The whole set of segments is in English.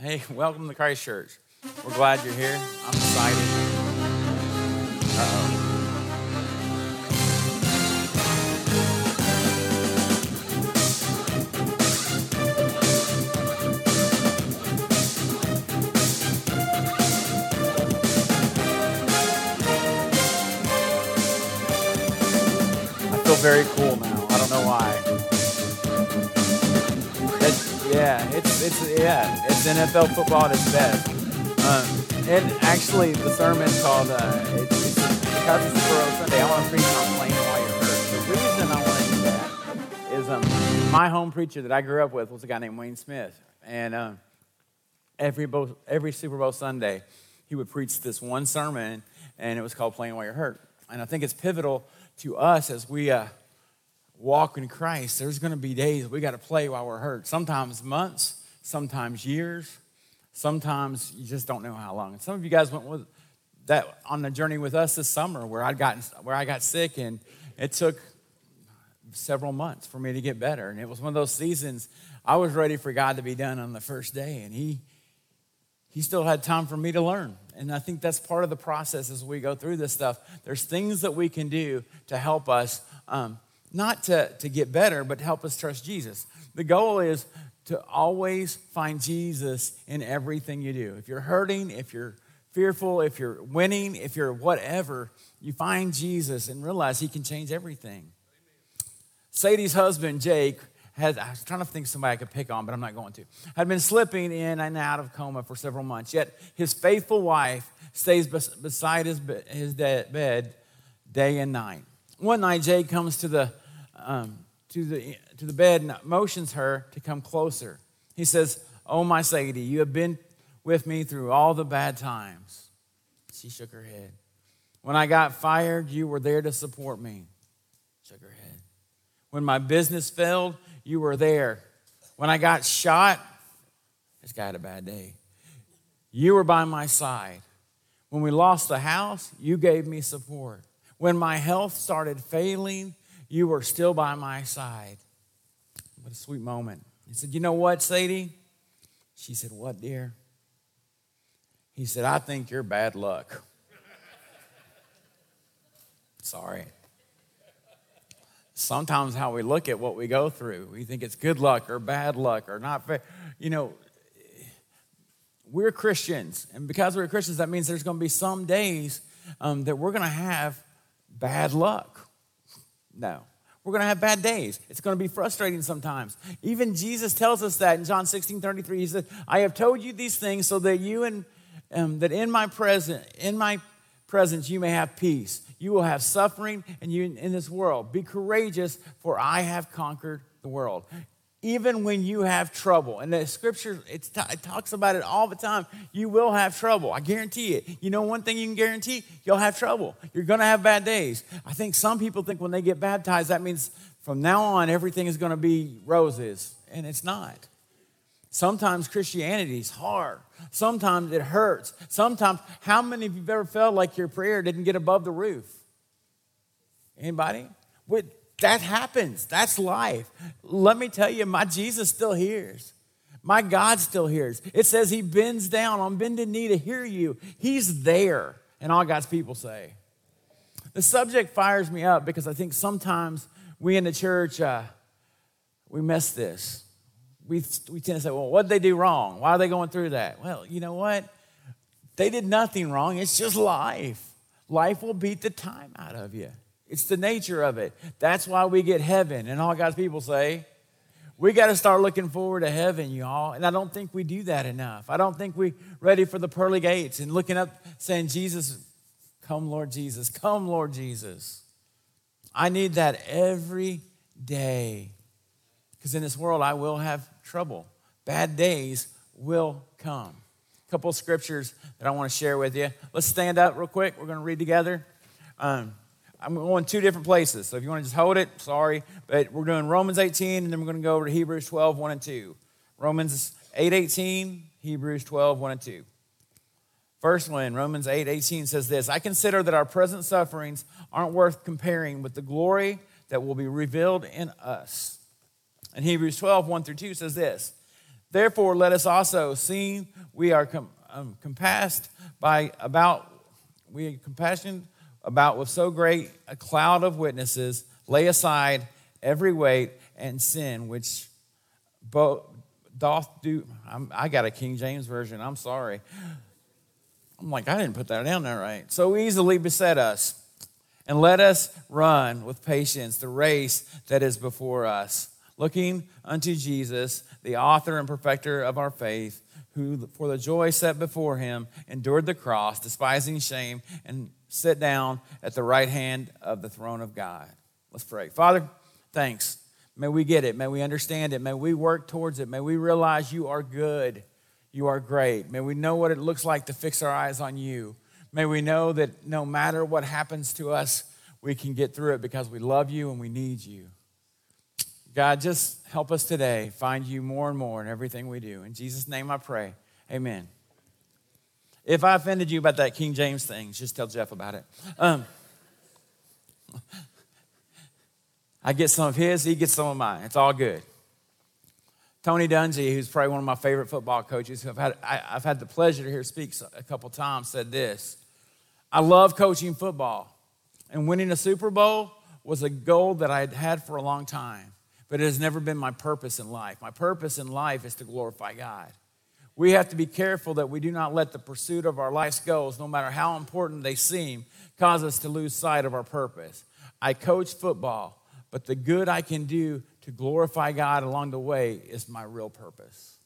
Hey, welcome to Christ Church. We're glad you're here. I'm excited. Uh-oh. I feel very cool it's it's yeah, it's NFL football at its best. Um, and actually, the sermon's called uh, it's, it's Bowl Sunday. I want to preach on playing while you're hurt. The reason I want to do that is um, my home preacher that I grew up with was a guy named Wayne Smith, and um, every Bo- every Super Bowl Sunday, he would preach this one sermon, and it was called "Playing While You're Hurt." And I think it's pivotal to us as we uh, walk in Christ. There's going to be days we got to play while we're hurt. Sometimes months, sometimes years, sometimes you just don't know how long. And some of you guys went with that on the journey with us this summer, where I got where I got sick, and it took several months for me to get better. And it was one of those seasons I was ready for God to be done on the first day, and He He still had time for me to learn. And I think that's part of the process as we go through this stuff. There's things that we can do to help us, um, not to, to get better, but to help us trust Jesus. The goal is to always find Jesus in everything you do. If you're hurting, if you're fearful, if you're winning, if you're whatever, you find Jesus and realize He can change everything. Sadie's husband, Jake, had, I was trying to think somebody I could pick on, but I'm not going to, had been slipping in and out of coma for several months. Yet his faithful wife stays bes- beside his, his bed day and night. One night, Jake comes to the, um, to, the, to the bed and motions her to come closer. He says, Oh, my Sadie, you have been with me through all the bad times. She shook her head. When I got fired, you were there to support me. Shook her head. When my business failed, you were there. When I got shot, this guy had a bad day. You were by my side. When we lost the house, you gave me support. When my health started failing, you were still by my side. What a sweet moment. He said, You know what, Sadie? She said, What, dear? He said, I think you're bad luck. Sorry sometimes how we look at what we go through. We think it's good luck or bad luck or not fair. You know, we're Christians, and because we're Christians, that means there's going to be some days um, that we're going to have bad luck. No. We're going to have bad days. It's going to be frustrating sometimes. Even Jesus tells us that in John 16 33. He said, I have told you these things so that you and um, that in my present, in my presence you may have peace. You will have suffering and you in this world. Be courageous, for I have conquered the world. Even when you have trouble, and the scripture it, talks about it all the time, you will have trouble. I guarantee it. You know one thing you can guarantee? You'll have trouble. You're going to have bad days. I think some people think when they get baptized, that means from now on everything is going to be roses, and it's not. Sometimes Christianity is hard. Sometimes it hurts. Sometimes, how many of you have ever felt like your prayer didn't get above the roof? Anybody? That happens. That's life. Let me tell you, my Jesus still hears. My God still hears. It says he bends down on bended knee to hear you. He's there. And all God's people say. The subject fires me up because I think sometimes we in the church, uh, we miss this. We, we tend to say, well, what did they do wrong? Why are they going through that? Well, you know what? They did nothing wrong. It's just life. Life will beat the time out of you. It's the nature of it. That's why we get heaven. And all God's people say, we got to start looking forward to heaven, y'all. And I don't think we do that enough. I don't think we're ready for the pearly gates and looking up saying, Jesus, come, Lord Jesus. Come, Lord Jesus. I need that every day. Because in this world, I will have trouble. Bad days will come. A couple scriptures that I want to share with you. Let's stand up real quick. We're going to read together. Um, I'm going two different places. So if you want to just hold it, sorry. But we're doing Romans 18, and then we're going to go over to Hebrews 12, 1 and 2. Romans 8, 18, Hebrews 12, 1 and 2. First one, Romans 8, 18 says this I consider that our present sufferings aren't worth comparing with the glory that will be revealed in us. And Hebrews 12, 1 through 2 says this Therefore, let us also, seeing we are com- um, compassed by about, we are compassionate about with so great a cloud of witnesses, lay aside every weight and sin which both doth do. I'm, I got a King James version. I'm sorry. I'm like, I didn't put that down there right. So easily beset us. And let us run with patience the race that is before us, looking unto Jesus, the author and perfecter of our faith, who for the joy set before him endured the cross, despising shame, and sit down at the right hand of the throne of God. Let's pray. Father, thanks. May we get it. May we understand it. May we work towards it. May we realize you are good. You are great. May we know what it looks like to fix our eyes on you. May we know that no matter what happens to us, we can get through it because we love you and we need you. God, just help us today find you more and more in everything we do. In Jesus' name I pray. Amen. If I offended you about that King James thing, just tell Jeff about it. Um, I get some of his, he gets some of mine. It's all good. Tony Dungy, who's probably one of my favorite football coaches, who I've had, I, have had the pleasure to hear speak a couple times, said this I love coaching football, and winning a Super Bowl was a goal that I had had for a long time, but it has never been my purpose in life. My purpose in life is to glorify God. We have to be careful that we do not let the pursuit of our life's goals, no matter how important they seem, cause us to lose sight of our purpose. I coach football but the good I can do to glorify God along the way is my real purpose.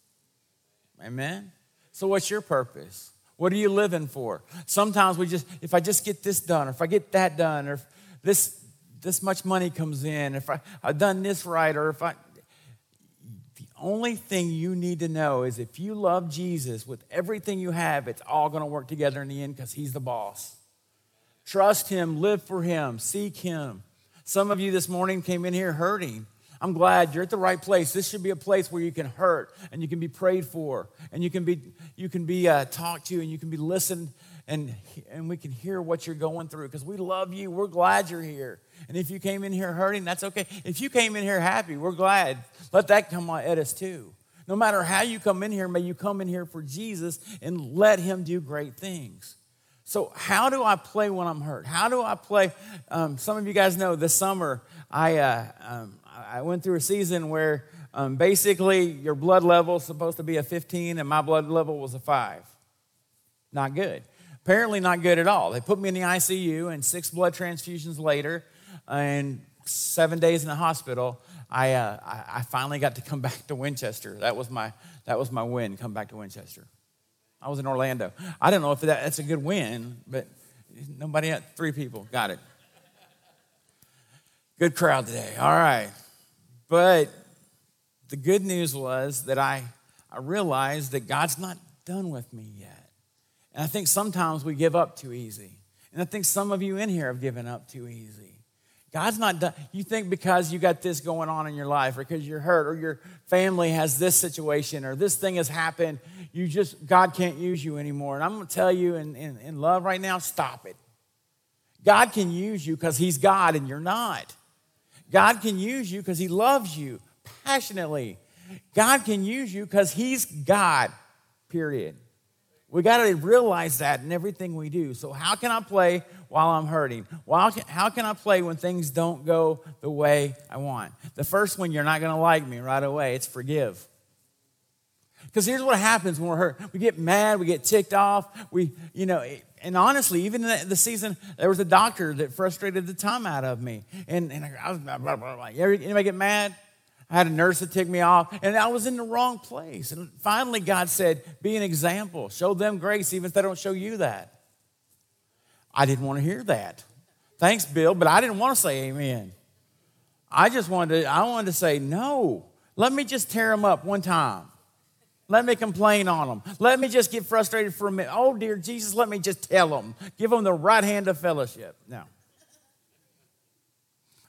Amen? So, what's your purpose? What are you living for? Sometimes we just, if I just get this done, or if I get that done, or if this, this much money comes in, if I, I've done this right, or if I, only thing you need to know is if you love Jesus with everything you have, it's all going to work together in the end because He's the boss. Trust Him, live for Him, seek Him. Some of you this morning came in here hurting. I'm glad you're at the right place. This should be a place where you can hurt and you can be prayed for and you can be, you can be uh, talked to and you can be listened and, and we can hear what you're going through because we love you. We're glad you're here. And if you came in here hurting, that's okay. If you came in here happy, we're glad. Let that come at us too. No matter how you come in here, may you come in here for Jesus and let Him do great things. So, how do I play when I'm hurt? How do I play? Um, some of you guys know this summer I, uh, um, I went through a season where um, basically your blood level is supposed to be a 15 and my blood level was a 5. Not good. Apparently, not good at all. They put me in the ICU, and six blood transfusions later, and seven days in the hospital, I, uh, I finally got to come back to Winchester. That was my, that was my win, come back to Winchester. I was in Orlando. I don't know if that, that's a good win, but nobody, three people got it. Good crowd today. All right. But the good news was that I, I realized that God's not done with me yet. And I think sometimes we give up too easy. And I think some of you in here have given up too easy. God's not done. You think because you got this going on in your life, or because you're hurt, or your family has this situation, or this thing has happened, you just, God can't use you anymore. And I'm going to tell you in, in, in love right now, stop it. God can use you because He's God and you're not. God can use you because He loves you passionately. God can use you because He's God, period. We got to realize that in everything we do. So, how can I play while I'm hurting? Well, how can I play when things don't go the way I want? The first one, you're not going to like me right away. It's forgive. Because here's what happens when we're hurt we get mad, we get ticked off. We, you know, and honestly, even in the season, there was a doctor that frustrated the time out of me. And, and I was, anybody get mad? I had a nurse that ticked me off, and I was in the wrong place. And finally, God said, Be an example. Show them grace, even if they don't show you that. I didn't want to hear that. Thanks, Bill, but I didn't want to say amen. I just wanted to, I wanted to say, No, let me just tear them up one time. Let me complain on them. Let me just get frustrated for a minute. Oh, dear Jesus, let me just tell them. Give them the right hand of fellowship. Now,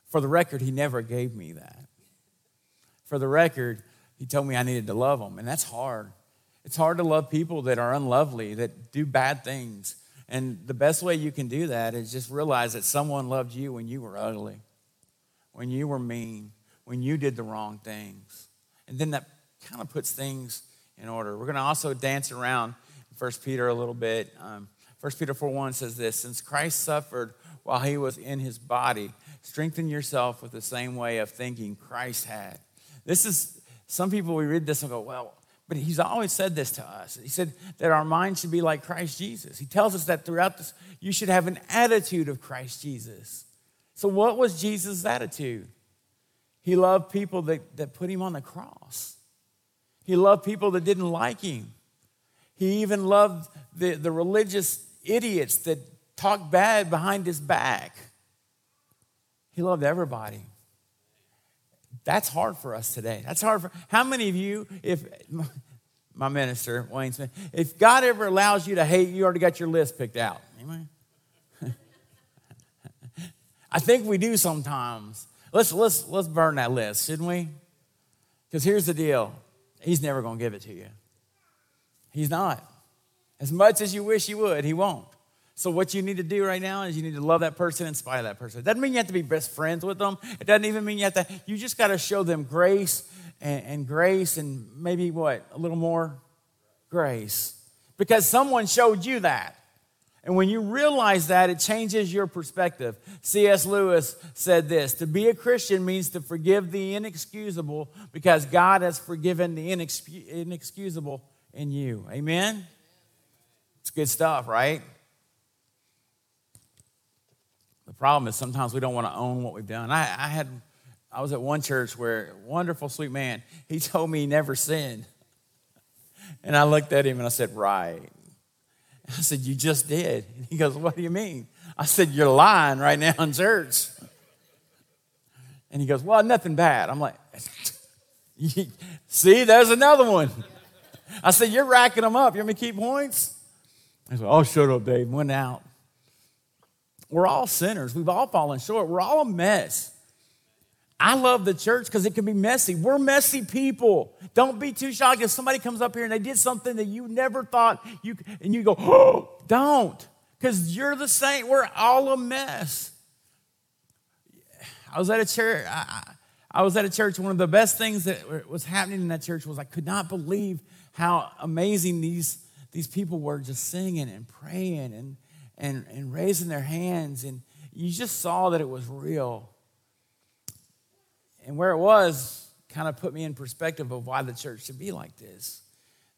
for the record, he never gave me that. For the record, he told me I needed to love them, and that's hard. It's hard to love people that are unlovely, that do bad things. And the best way you can do that is just realize that someone loved you when you were ugly, when you were mean, when you did the wrong things. And then that kind of puts things in order. We're going to also dance around 1 Peter a little bit. Um, 1 Peter 4 1 says this Since Christ suffered while he was in his body, strengthen yourself with the same way of thinking Christ had. This is, some people, we read this and go, well, but he's always said this to us. He said that our mind should be like Christ Jesus. He tells us that throughout this, you should have an attitude of Christ Jesus. So, what was Jesus' attitude? He loved people that, that put him on the cross. He loved people that didn't like him. He even loved the, the religious idiots that talked bad behind his back. He loved everybody. That's hard for us today. That's hard for how many of you, if my minister, Wayne Smith, if God ever allows you to hate, you already got your list picked out. Amen. I think we do sometimes. Let's let's let's burn that list, shouldn't we? Because here's the deal. He's never going to give it to you. He's not. As much as you wish he would, he won't. So what you need to do right now is you need to love that person in spite of that person. It doesn't mean you have to be best friends with them. It doesn't even mean you have to, you just got to show them grace and, and grace and maybe what? A little more grace. Because someone showed you that. And when you realize that, it changes your perspective. C.S. Lewis said this To be a Christian means to forgive the inexcusable because God has forgiven the inexcusable in you. Amen? It's good stuff, right? The problem is sometimes we don't want to own what we've done. I, I had, I was at one church where wonderful, sweet man, he told me he never sinned. And I looked at him and I said, Right. I said, You just did. He goes, What do you mean? I said, You're lying right now in church. And he goes, Well, nothing bad. I'm like, See, there's another one. I said, You're racking them up. You want me to keep points? I said, Oh, shut up, Dave. Went out. We're all sinners. We've all fallen short. We're all a mess. I love the church because it can be messy. We're messy people. Don't be too shocked if somebody comes up here and they did something that you never thought you and you go, oh, don't. Because you're the saint. We're all a mess. I was at a church. I, I was at a church. One of the best things that was happening in that church was I could not believe how amazing these, these people were just singing and praying and, and, and raising their hands. And you just saw that it was real. And where it was kind of put me in perspective of why the church should be like this.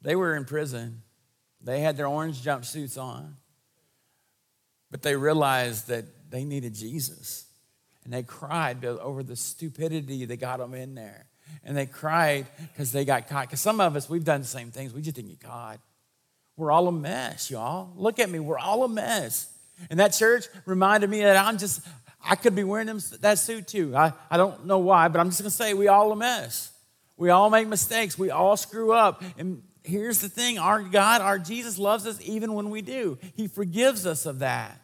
They were in prison, they had their orange jumpsuits on, but they realized that they needed Jesus. And they cried over the stupidity that got them in there. And they cried because they got caught. Because some of us, we've done the same things. We just didn't get caught. We're all a mess, y'all. Look at me. We're all a mess. And that church reminded me that I'm just, I could be wearing them, that suit too. I, I don't know why, but I'm just going to say we all a mess. We all make mistakes. We all screw up. And here's the thing our God, our Jesus loves us even when we do. He forgives us of that.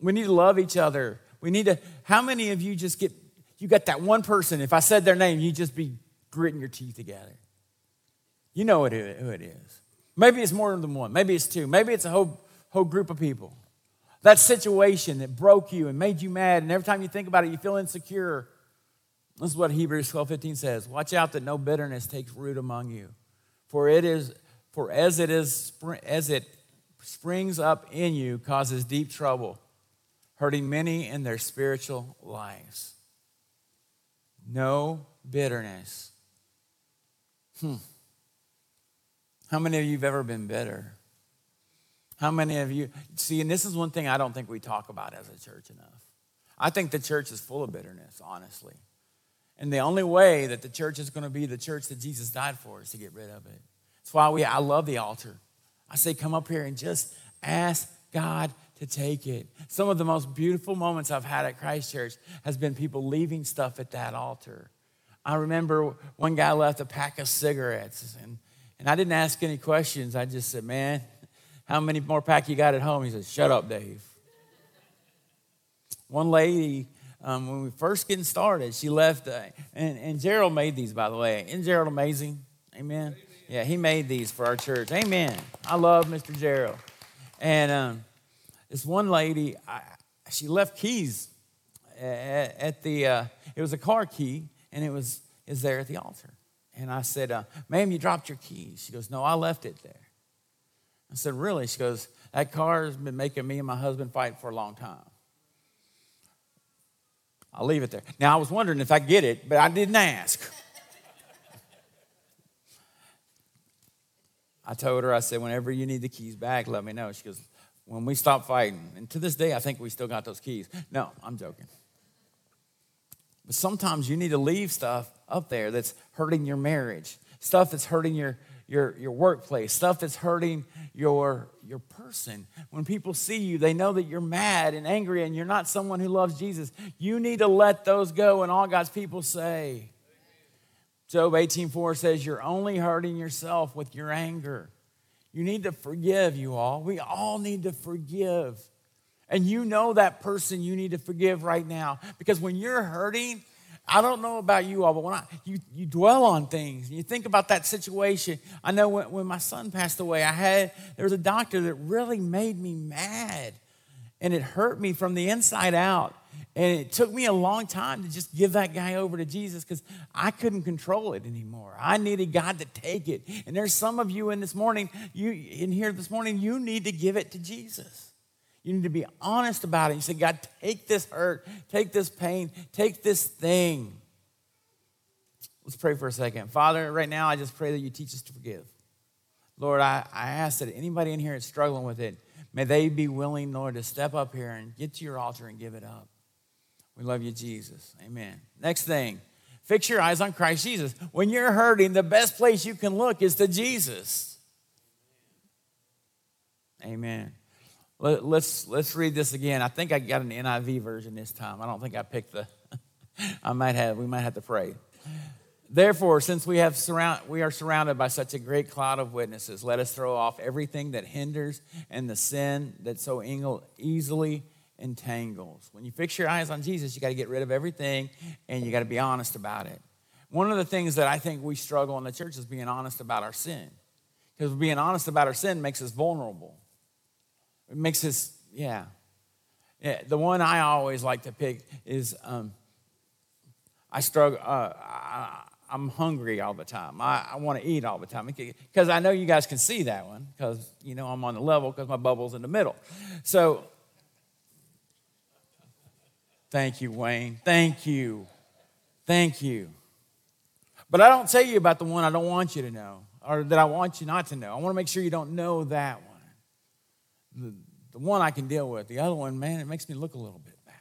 We need to love each other. We need to, how many of you just get, you got that one person, if I said their name, you'd just be gritting your teeth together. You know who it is. Maybe it's more than one. Maybe it's two. Maybe it's a whole, whole group of people. That situation that broke you and made you mad, and every time you think about it, you feel insecure. This is what Hebrews 12 15 says. Watch out that no bitterness takes root among you. For it is, for as it is as it springs up in you, causes deep trouble, hurting many in their spiritual lives. No bitterness. Hmm. How many of you have ever been bitter? How many of you see, and this is one thing I don't think we talk about as a church enough. I think the church is full of bitterness, honestly. And the only way that the church is going to be the church that Jesus died for is to get rid of it. That's why we I love the altar. I say come up here and just ask God to take it. Some of the most beautiful moments I've had at Christ Church has been people leaving stuff at that altar. I remember one guy left a pack of cigarettes and, and I didn't ask any questions. I just said, man, how many more pack you got at home? He said, Shut up, Dave. One lady, um, when we first getting started, she left, uh, and, and Gerald made these, by the way. Isn't Gerald amazing? Amen. Amen. Yeah, he made these for our church. Amen. I love Mr. Gerald. And um, this one lady, I, she left keys at, at the, uh, it was a car key, and it was, is there at the altar. And I said, uh, Ma'am, you dropped your keys. She goes, No, I left it there. I said, Really? She goes, That car has been making me and my husband fight for a long time. I'll leave it there. Now, I was wondering if I get it, but I didn't ask. I told her, I said, whenever you need the keys back, let me know. She goes, when we stop fighting. And to this day, I think we still got those keys. No, I'm joking. But sometimes you need to leave stuff up there that's hurting your marriage, stuff that's hurting your, your, your workplace, stuff that's hurting your, your person. When people see you, they know that you're mad and angry and you're not someone who loves Jesus. You need to let those go. And all God's people say, Job 18:4 says, You're only hurting yourself with your anger. You need to forgive, you all. We all need to forgive. And you know that person you need to forgive right now. Because when you're hurting, I don't know about you all, but when I, you, you dwell on things, you think about that situation. I know when, when my son passed away, I had, there was a doctor that really made me mad. And it hurt me from the inside out. And it took me a long time to just give that guy over to Jesus because I couldn't control it anymore. I needed God to take it. And there's some of you in this morning, you in here this morning, you need to give it to Jesus. You need to be honest about it. You say, God, take this hurt, take this pain, take this thing. Let's pray for a second. Father, right now, I just pray that you teach us to forgive. Lord, I, I ask that anybody in here that's struggling with it, may they be willing, Lord, to step up here and get to your altar and give it up. We love you, Jesus. Amen. Next thing, fix your eyes on Christ Jesus. When you're hurting, the best place you can look is to Jesus. Amen. Let, us let's read this again. I think I got an NIV version this time. I don't think I picked the. I might have. We might have to pray. Therefore, since we have surround, we are surrounded by such a great cloud of witnesses, let us throw off everything that hinders and the sin that so easily entangles. When you fix your eyes on Jesus, you got to get rid of everything and you got to be honest about it. One of the things that I think we struggle in the church is being honest about our sin. Because being honest about our sin makes us vulnerable. It makes us, yeah. yeah the one I always like to pick is um, I struggle, uh, I, am hungry all the time. I, I want to eat all the time. Because I know you guys can see that one because, you know, I'm on the level because my bubble's in the middle. So Thank you, Wayne. Thank you. Thank you. But I don't tell you about the one I don't want you to know or that I want you not to know. I want to make sure you don't know that. The, the one I can deal with. The other one, man, it makes me look a little bit bad.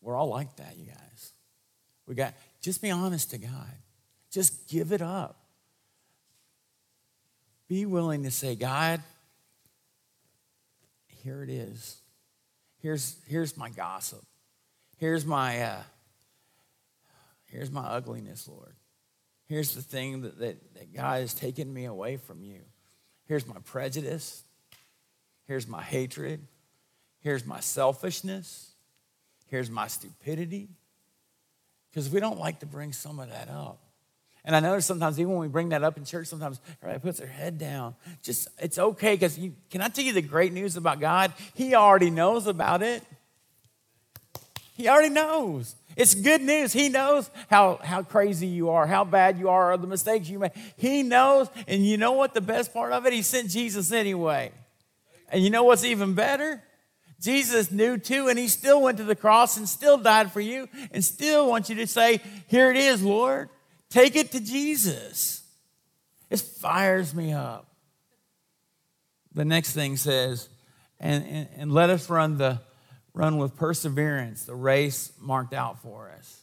We're all like that, you guys. We got, just be honest to God. Just give it up. Be willing to say, God, here it is. Here's, here's my gossip. Here's my, uh, here's my ugliness, Lord. Here's the thing that, that, that God has taken me away from you. Here's my prejudice. Here's my hatred. Here's my selfishness. Here's my stupidity. Because we don't like to bring some of that up. And I know sometimes even when we bring that up in church, sometimes everybody puts their head down. Just it's okay because can I tell you the great news about God? He already knows about it. He already knows. It's good news. He knows how, how crazy you are, how bad you are, or the mistakes you make. He knows, and you know what the best part of it? He sent Jesus anyway. And you know what's even better? Jesus knew too, and he still went to the cross and still died for you, and still wants you to say, Here it is, Lord. Take it to Jesus. It fires me up. The next thing says, and, and, and let us run the run with perseverance the race marked out for us.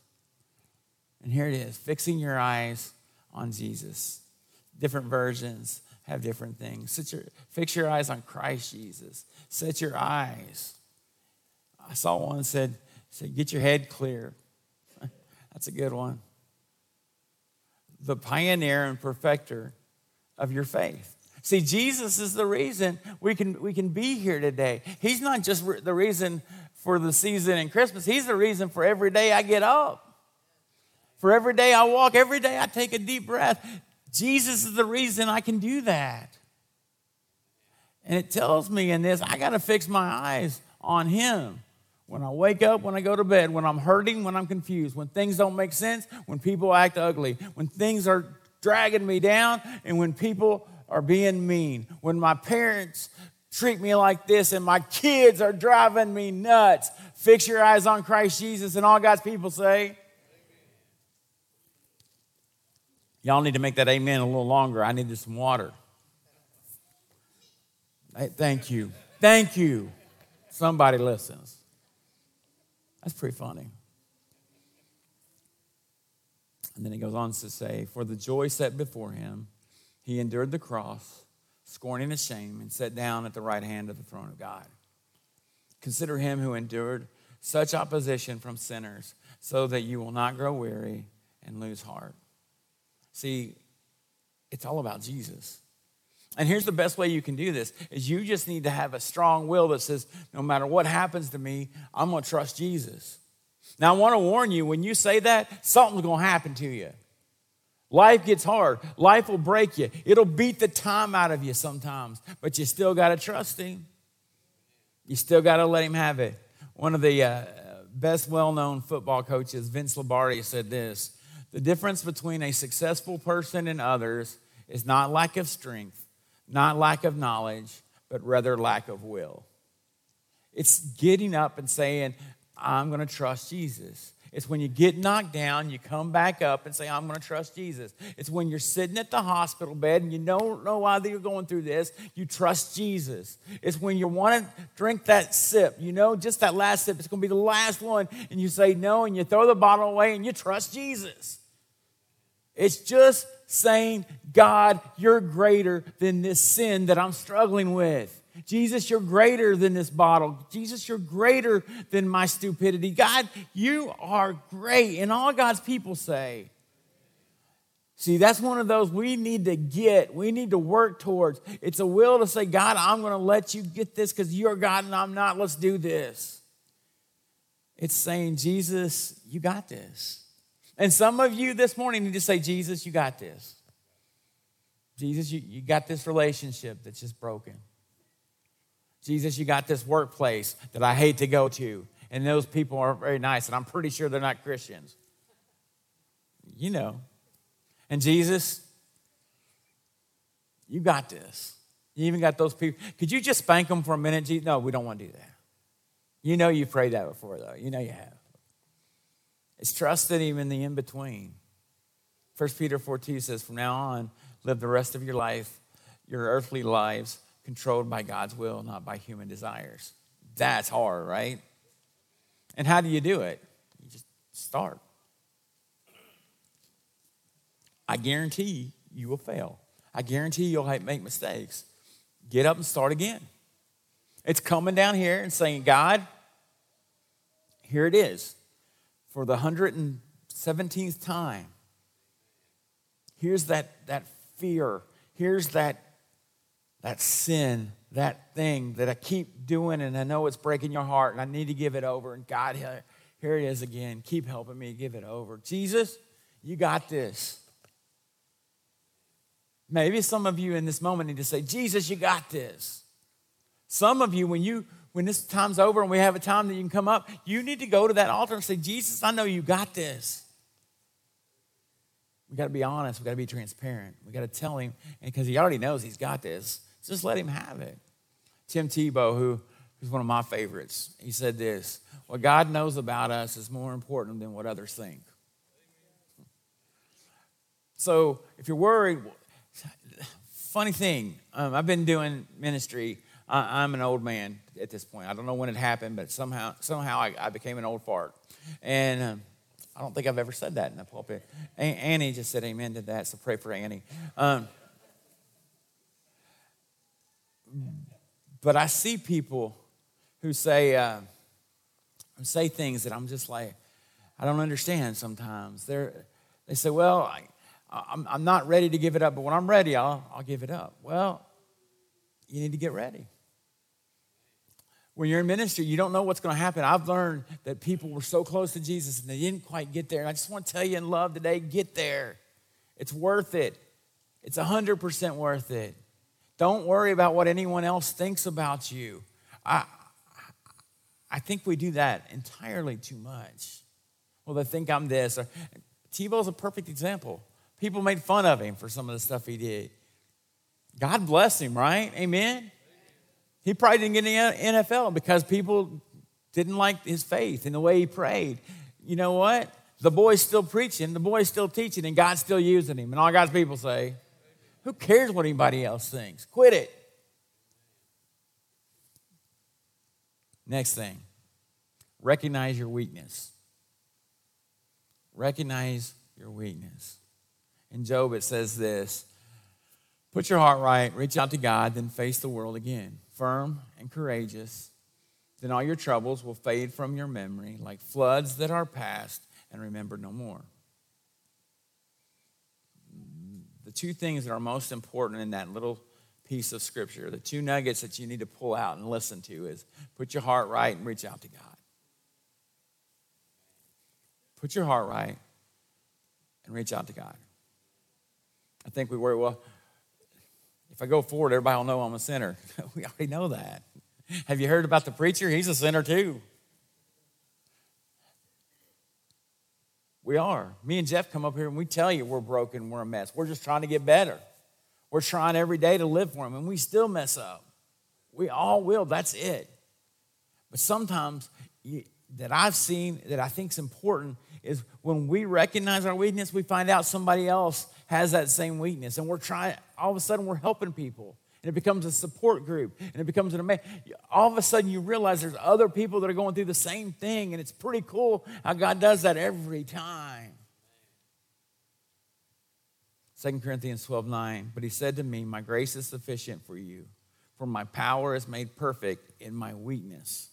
And here it is, fixing your eyes on Jesus. Different versions have different things. Set your, fix your eyes on Christ Jesus. Set your eyes. I saw one said, said, get your head clear. That's a good one the pioneer and perfecter of your faith. See, Jesus is the reason we can, we can be here today. He's not just the reason for the season and Christmas, He's the reason for every day I get up. For every day I walk, every day I take a deep breath. Jesus is the reason I can do that. And it tells me in this, I got to fix my eyes on Him. when I wake up, when I go to bed, when I'm hurting, when I'm confused, when things don't make sense, when people act ugly, when things are dragging me down, and when people are being mean, when my parents treat me like this and my kids are driving me nuts. Fix your eyes on Christ Jesus, and all God's people say, Y'all need to make that amen a little longer. I needed some water. Thank you. Thank you. Somebody listens. That's pretty funny. And then he goes on to say, For the joy set before him, he endured the cross, scorning his shame, and sat down at the right hand of the throne of God. Consider him who endured such opposition from sinners, so that you will not grow weary and lose heart. See, it's all about Jesus. And here's the best way you can do this is you just need to have a strong will that says no matter what happens to me, I'm going to trust Jesus. Now I want to warn you when you say that, something's going to happen to you. Life gets hard. Life will break you. It'll beat the time out of you sometimes, but you still got to trust him. You still got to let him have it. One of the uh, best well-known football coaches, Vince Lombardi, said this the difference between a successful person and others is not lack of strength, not lack of knowledge, but rather lack of will. It's getting up and saying, I'm going to trust Jesus. It's when you get knocked down, you come back up and say, I'm going to trust Jesus. It's when you're sitting at the hospital bed and you don't know why you're going through this, you trust Jesus. It's when you want to drink that sip, you know, just that last sip, it's going to be the last one, and you say no, and you throw the bottle away and you trust Jesus. It's just saying, God, you're greater than this sin that I'm struggling with. Jesus, you're greater than this bottle. Jesus, you're greater than my stupidity. God, you are great. And all God's people say, See, that's one of those we need to get, we need to work towards. It's a will to say, God, I'm going to let you get this because you're God and I'm not. Let's do this. It's saying, Jesus, you got this. And some of you this morning need to say, Jesus, you got this. Jesus, you, you got this relationship that's just broken. Jesus, you got this workplace that I hate to go to, and those people are very nice, and I'm pretty sure they're not Christians. You know. And Jesus, you got this. You even got those people. Could you just spank them for a minute? Jesus? No, we don't want to do that. You know you prayed that before, though. You know you have. It's trusting Him in the in between. 1 Peter 4 2 says, From now on, live the rest of your life, your earthly lives, controlled by God's will, not by human desires. That's hard, right? And how do you do it? You just start. I guarantee you will fail. I guarantee you'll make mistakes. Get up and start again. It's coming down here and saying, God, here it is. For the 117th time, here's that, that fear. Here's that that sin, that thing that I keep doing and I know it's breaking your heart and I need to give it over. And God, here, here it is again. Keep helping me give it over. Jesus, you got this. Maybe some of you in this moment need to say, Jesus, you got this. Some of you, when you when this time's over and we have a time that you can come up, you need to go to that altar and say, Jesus, I know you got this. We got to be honest. We got to be transparent. We got to tell him, because he already knows he's got this. Just let him have it. Tim Tebow, who, who's one of my favorites, he said this What God knows about us is more important than what others think. So if you're worried, funny thing, um, I've been doing ministry. I, am an old man at this point. I don't know when it happened, but somehow, somehow I, I became an old fart. And um, I don't think I've ever said that in the pulpit. Annie just said amen to that, so pray for Annie. Um, but I see people who say, uh, say things that I'm just like, I don't understand sometimes. They're, they say, well, I, I'm, I'm not ready to give it up, but when I'm ready, I'll, I'll give it up. Well, you need to get ready. When you're in ministry, you don't know what's going to happen. I've learned that people were so close to Jesus and they didn't quite get there. And I just want to tell you in love today get there. It's worth it, it's 100% worth it. Don't worry about what anyone else thinks about you. I, I think we do that entirely too much. Well, they think I'm this. Or, Tebow's a perfect example. People made fun of him for some of the stuff he did. God bless him, right? Amen. He probably didn't get in the NFL because people didn't like his faith and the way he prayed. You know what? The boy's still preaching, the boy's still teaching, and God's still using him. And all God's people say, Who cares what anybody else thinks? Quit it. Next thing, recognize your weakness. Recognize your weakness. In Job, it says this Put your heart right, reach out to God, then face the world again. Firm and courageous. Then all your troubles will fade from your memory like floods that are past and remember no more. The two things that are most important in that little piece of scripture, the two nuggets that you need to pull out and listen to is put your heart right and reach out to God. Put your heart right and reach out to God. I think we worry, well, if I go forward, everybody will know I'm a sinner. we already know that. Have you heard about the preacher? He's a sinner too. We are. Me and Jeff come up here and we tell you we're broken, we're a mess. We're just trying to get better. We're trying every day to live for Him, and we still mess up. We all will. That's it. But sometimes you, that I've seen that I think is important is when we recognize our weakness, we find out somebody else has that same weakness, and we're trying. All of a sudden, we're helping people and it becomes a support group and it becomes an amazing all of a sudden you realize there's other people that are going through the same thing and it's pretty cool how god does that every time. 2 corinthians 12 9 but he said to me my grace is sufficient for you for my power is made perfect in my weakness.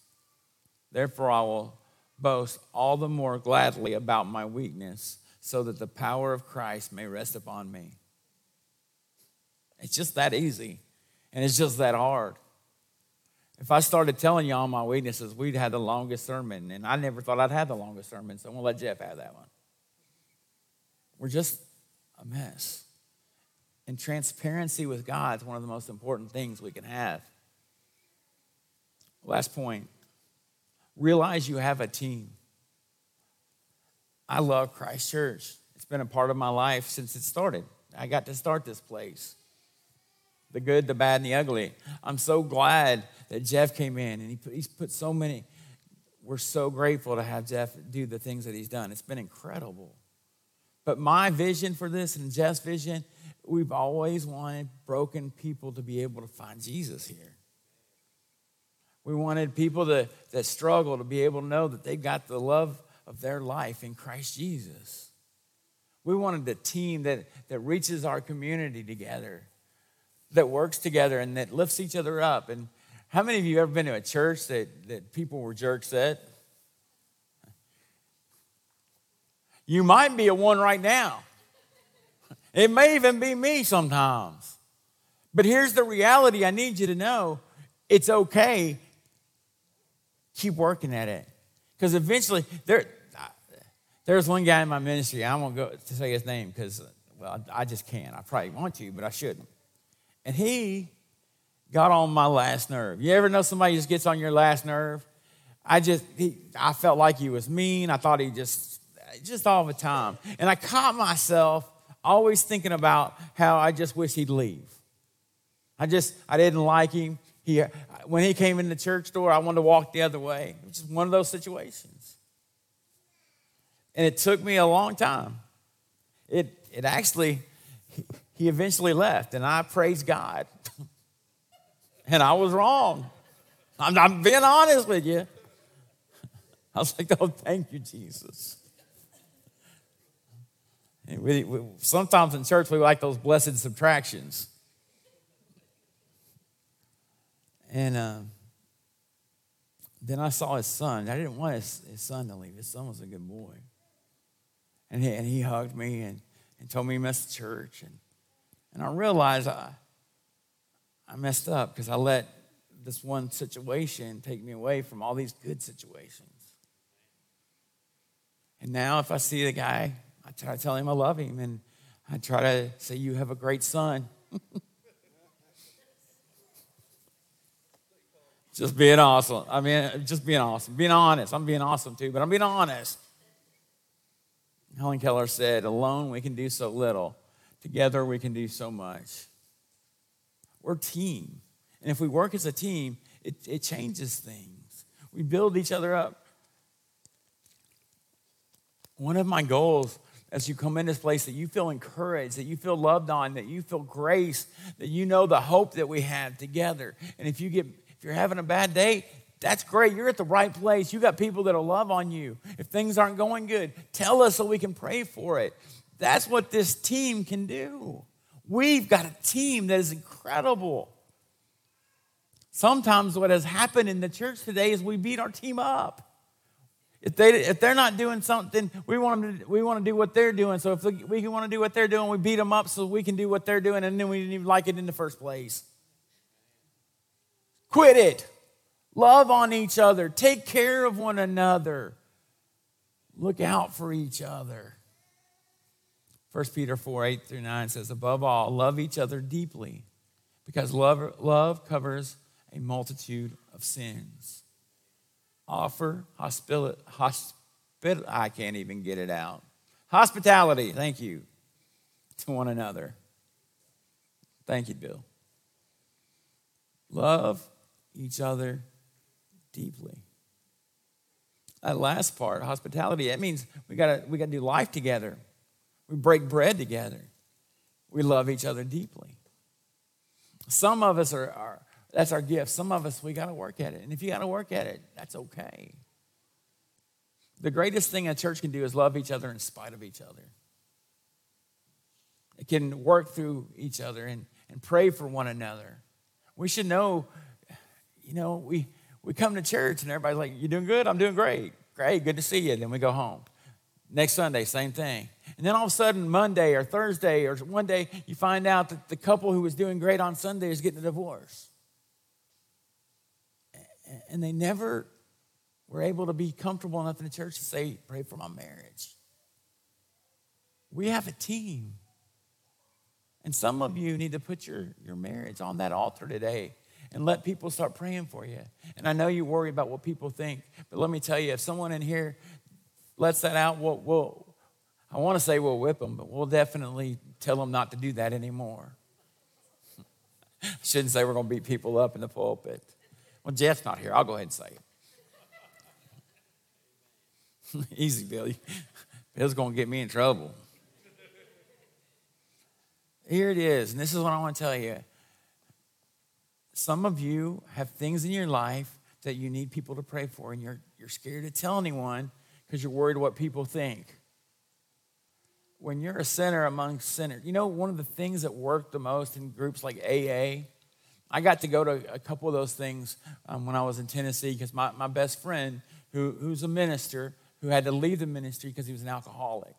Therefore i will boast all the more gladly about my weakness so that the power of christ may rest upon me it's just that easy and it's just that hard. If I started telling you all my weaknesses, we'd have the longest sermon. And I never thought I'd have the longest sermon, so I'm to let Jeff have that one. We're just a mess. And transparency with God is one of the most important things we can have. Last point realize you have a team. I love Christ Church. It's been a part of my life since it started. I got to start this place the good, the bad, and the ugly. I'm so glad that Jeff came in and he put, he's put so many. We're so grateful to have Jeff do the things that he's done. It's been incredible. But my vision for this and Jeff's vision, we've always wanted broken people to be able to find Jesus here. We wanted people to, that struggle to be able to know that they've got the love of their life in Christ Jesus. We wanted a team that, that reaches our community together that works together and that lifts each other up. And how many of you ever been to a church that, that people were jerks at? You might be a one right now. It may even be me sometimes. But here's the reality I need you to know it's okay. Keep working at it. Because eventually, there, there's one guy in my ministry, I won't go to say his name because, well, I just can't. I probably want to, but I shouldn't. And he got on my last nerve. You ever know somebody just gets on your last nerve? I just, he, I felt like he was mean. I thought he just, just all the time. And I caught myself always thinking about how I just wish he'd leave. I just, I didn't like him. He, when he came in the church door, I wanted to walk the other way. It was just one of those situations. And it took me a long time. It, it actually, he eventually left, and I praise God. and I was wrong. I'm, I'm being honest with you. I was like, oh, thank you, Jesus. We, we, sometimes in church, we like those blessed subtractions. And uh, then I saw his son. I didn't want his, his, son to leave. His son was a good boy. And he, and he hugged me and, and told me he missed the church. And and I realized I, I messed up because I let this one situation take me away from all these good situations. And now, if I see the guy, I try to tell him I love him and I try to say, You have a great son. Just being awesome. I mean, just being awesome. Being honest. I'm being awesome too, but I'm being honest. Helen Keller said, Alone we can do so little, together we can do so much. We're a team. And if we work as a team, it, it changes things. We build each other up. One of my goals as you come in this place that you feel encouraged, that you feel loved on, that you feel grace, that you know the hope that we have together. And if you get if you're having a bad day, that's great. You're at the right place. You got people that'll love on you. If things aren't going good, tell us so we can pray for it. That's what this team can do. We've got a team that is incredible. Sometimes what has happened in the church today is we beat our team up. If, they, if they're not doing something, we want, them to, we want to do what they're doing. So if we want to do what they're doing, we beat them up so we can do what they're doing, and then we didn't even like it in the first place. Quit it. Love on each other. Take care of one another. Look out for each other. 1 Peter 4 8 through 9 says, Above all, love each other deeply, because love, love covers a multitude of sins offer hospitality. Hospit- I can't even get it out. Hospitality, thank you, to one another. Thank you, Bill. Love each other deeply. That last part, hospitality, that means we gotta, we gotta do life together. We break bread together. We love each other deeply. Some of us are, are that's our gift. Some of us, we got to work at it. And if you got to work at it, that's okay. The greatest thing a church can do is love each other in spite of each other. It can work through each other and, and pray for one another. We should know, you know, we, we come to church and everybody's like, You're doing good? I'm doing great. Great, good to see you. Then we go home. Next Sunday, same thing. And then all of a sudden, Monday or Thursday or one day, you find out that the couple who was doing great on Sunday is getting a divorce and they never were able to be comfortable enough in the church to say, Pray for my marriage. We have a team. And some of you need to put your, your marriage on that altar today and let people start praying for you. And I know you worry about what people think, but let me tell you, if someone in here lets that out, we'll, we'll I want to say we'll whip them, but we'll definitely tell them not to do that anymore. I shouldn't say we're going to beat people up in the pulpit. Well, Jeff's not here. I'll go ahead and say it. Easy, Billy. Bill's going to get me in trouble. Here it is, and this is what I want to tell you. Some of you have things in your life that you need people to pray for, and you're, you're scared to tell anyone because you're worried what people think. When you're a sinner among sinners, you know, one of the things that work the most in groups like AA I got to go to a couple of those things um, when I was in Tennessee because my, my best friend, who, who's a minister, who had to leave the ministry because he was an alcoholic.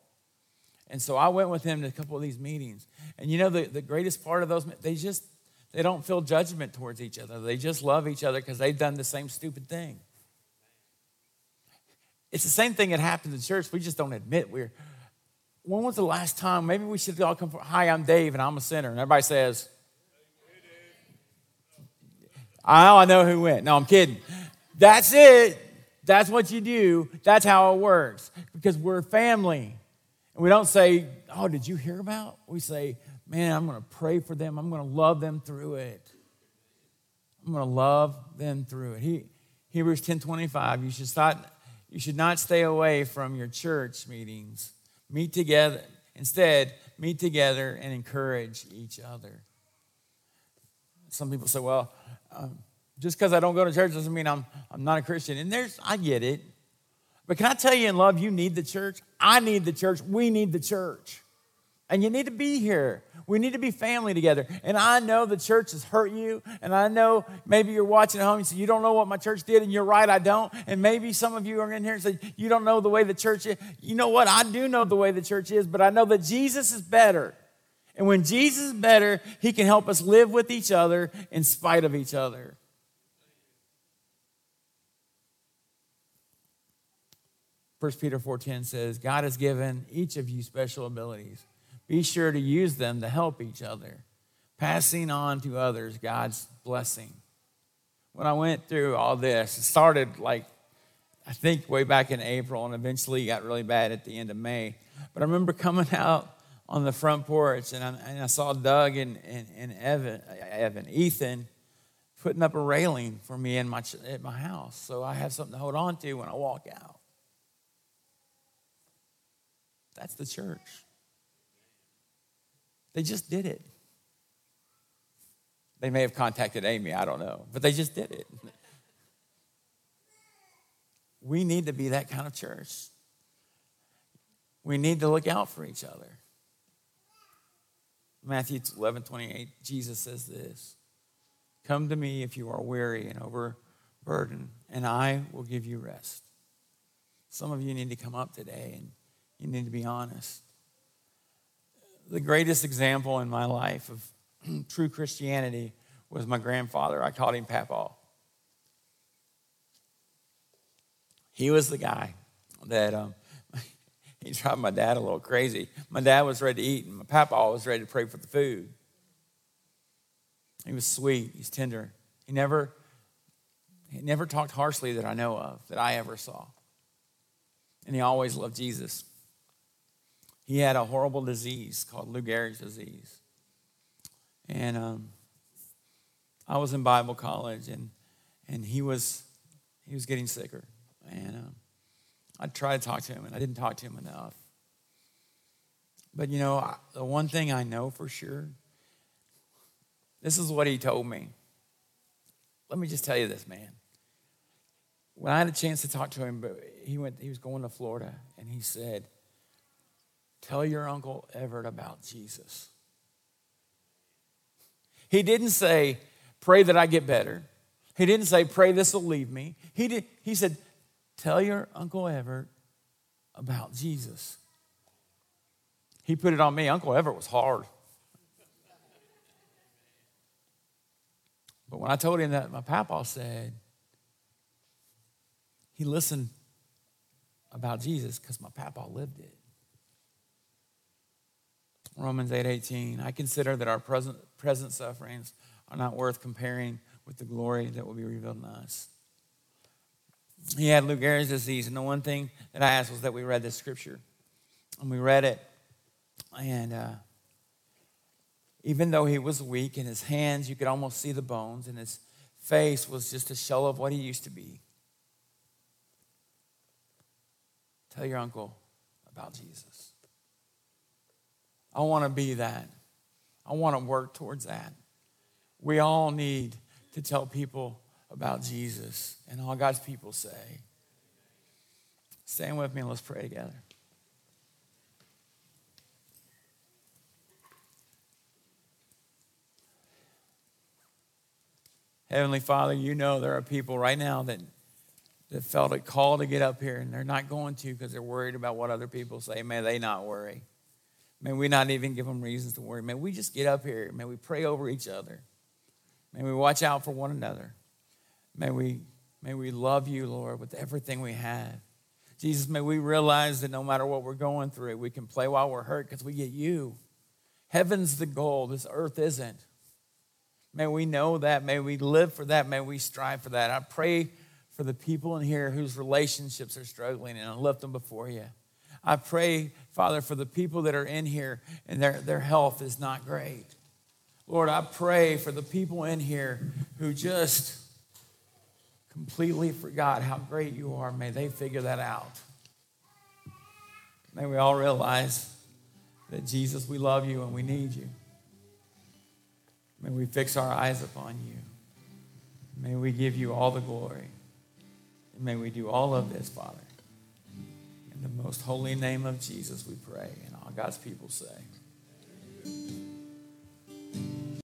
And so I went with him to a couple of these meetings. And you know, the, the greatest part of those, they just, they don't feel judgment towards each other. They just love each other because they've done the same stupid thing. It's the same thing that happens in church. We just don't admit we're. When was the last time? Maybe we should all come. For, Hi, I'm Dave, and I'm a sinner. And everybody says, Oh, I know who went. No, I'm kidding. That's it. That's what you do. That's how it works because we're family. And we don't say, Oh, did you hear about? We say, Man, I'm going to pray for them. I'm going to love them through it. I'm going to love them through it. He, Hebrews 10 25, you should, start, you should not stay away from your church meetings. Meet together. Instead, meet together and encourage each other. Some people say, Well, um, just because I don't go to church doesn't mean I'm, I'm not a Christian. And there's, I get it. But can I tell you in love, you need the church? I need the church. We need the church. And you need to be here. We need to be family together. And I know the church has hurt you. And I know maybe you're watching at home and say, You don't know what my church did. And you're right, I don't. And maybe some of you are in here and say, You don't know the way the church is. You know what? I do know the way the church is, but I know that Jesus is better. And when Jesus is better, he can help us live with each other in spite of each other. First Peter 4:10 says, God has given each of you special abilities. Be sure to use them to help each other, passing on to others God's blessing. when I went through all this, it started like, I think way back in April and eventually got really bad at the end of May. But I remember coming out on the front porch and I, and I saw Doug and, and, and Evan, Evan, Ethan putting up a railing for me in my, at my house. So I have something to hold on to when I walk out. That's the church. They just did it. They may have contacted Amy, I don't know, but they just did it. We need to be that kind of church. We need to look out for each other. Matthew 11 28, Jesus says this Come to me if you are weary and overburdened, and I will give you rest. Some of you need to come up today and you need to be honest. The greatest example in my life of true Christianity was my grandfather. I called him Papa. He was the guy that um, he drove my dad a little crazy. My dad was ready to eat, and my papa was ready to pray for the food. He was sweet. He's tender. He never, he never talked harshly that I know of, that I ever saw. And he always loved Jesus. He had a horrible disease called Lou Gehrig's disease. And um, I was in Bible college, and, and he, was, he was getting sicker. And um, I tried to talk to him, and I didn't talk to him enough. But you know, the one thing I know for sure, this is what he told me. Let me just tell you this, man. When I had a chance to talk to him, he went, he was going to Florida, and he said, "Tell your uncle Everett about Jesus." He didn't say, "Pray that I get better." He didn't say, "Pray this will leave me." He did. He said, Tell your Uncle Everett about Jesus. He put it on me. Uncle Everett was hard. But when I told him that, my papa said, he listened about Jesus because my papa lived it. Romans 8 I consider that our present, present sufferings are not worth comparing with the glory that will be revealed in us he had Lou Gehrig's disease. And the one thing that I asked was that we read this scripture. And we read it. And uh, even though he was weak in his hands, you could almost see the bones, and his face was just a shell of what he used to be. Tell your uncle about Jesus. I want to be that. I want to work towards that. We all need to tell people about Jesus. And all God's people say, Stand with me and let's pray together. Heavenly Father, you know there are people right now that, that felt a call to get up here and they're not going to because they're worried about what other people say. May they not worry. May we not even give them reasons to worry. May we just get up here. May we pray over each other. May we watch out for one another. May we, may we love you, Lord, with everything we have. Jesus, may we realize that no matter what we're going through, we can play while we're hurt because we get you. Heaven's the goal, this earth isn't. May we know that. May we live for that. May we strive for that. I pray for the people in here whose relationships are struggling and I lift them before you. I pray, Father, for the people that are in here and their, their health is not great. Lord, I pray for the people in here who just completely forgot how great you are, may they figure that out. May we all realize that Jesus, we love you and we need you. May we fix our eyes upon you. May we give you all the glory. And may we do all of this, Father. In the most holy name of Jesus, we pray. And all God's people say.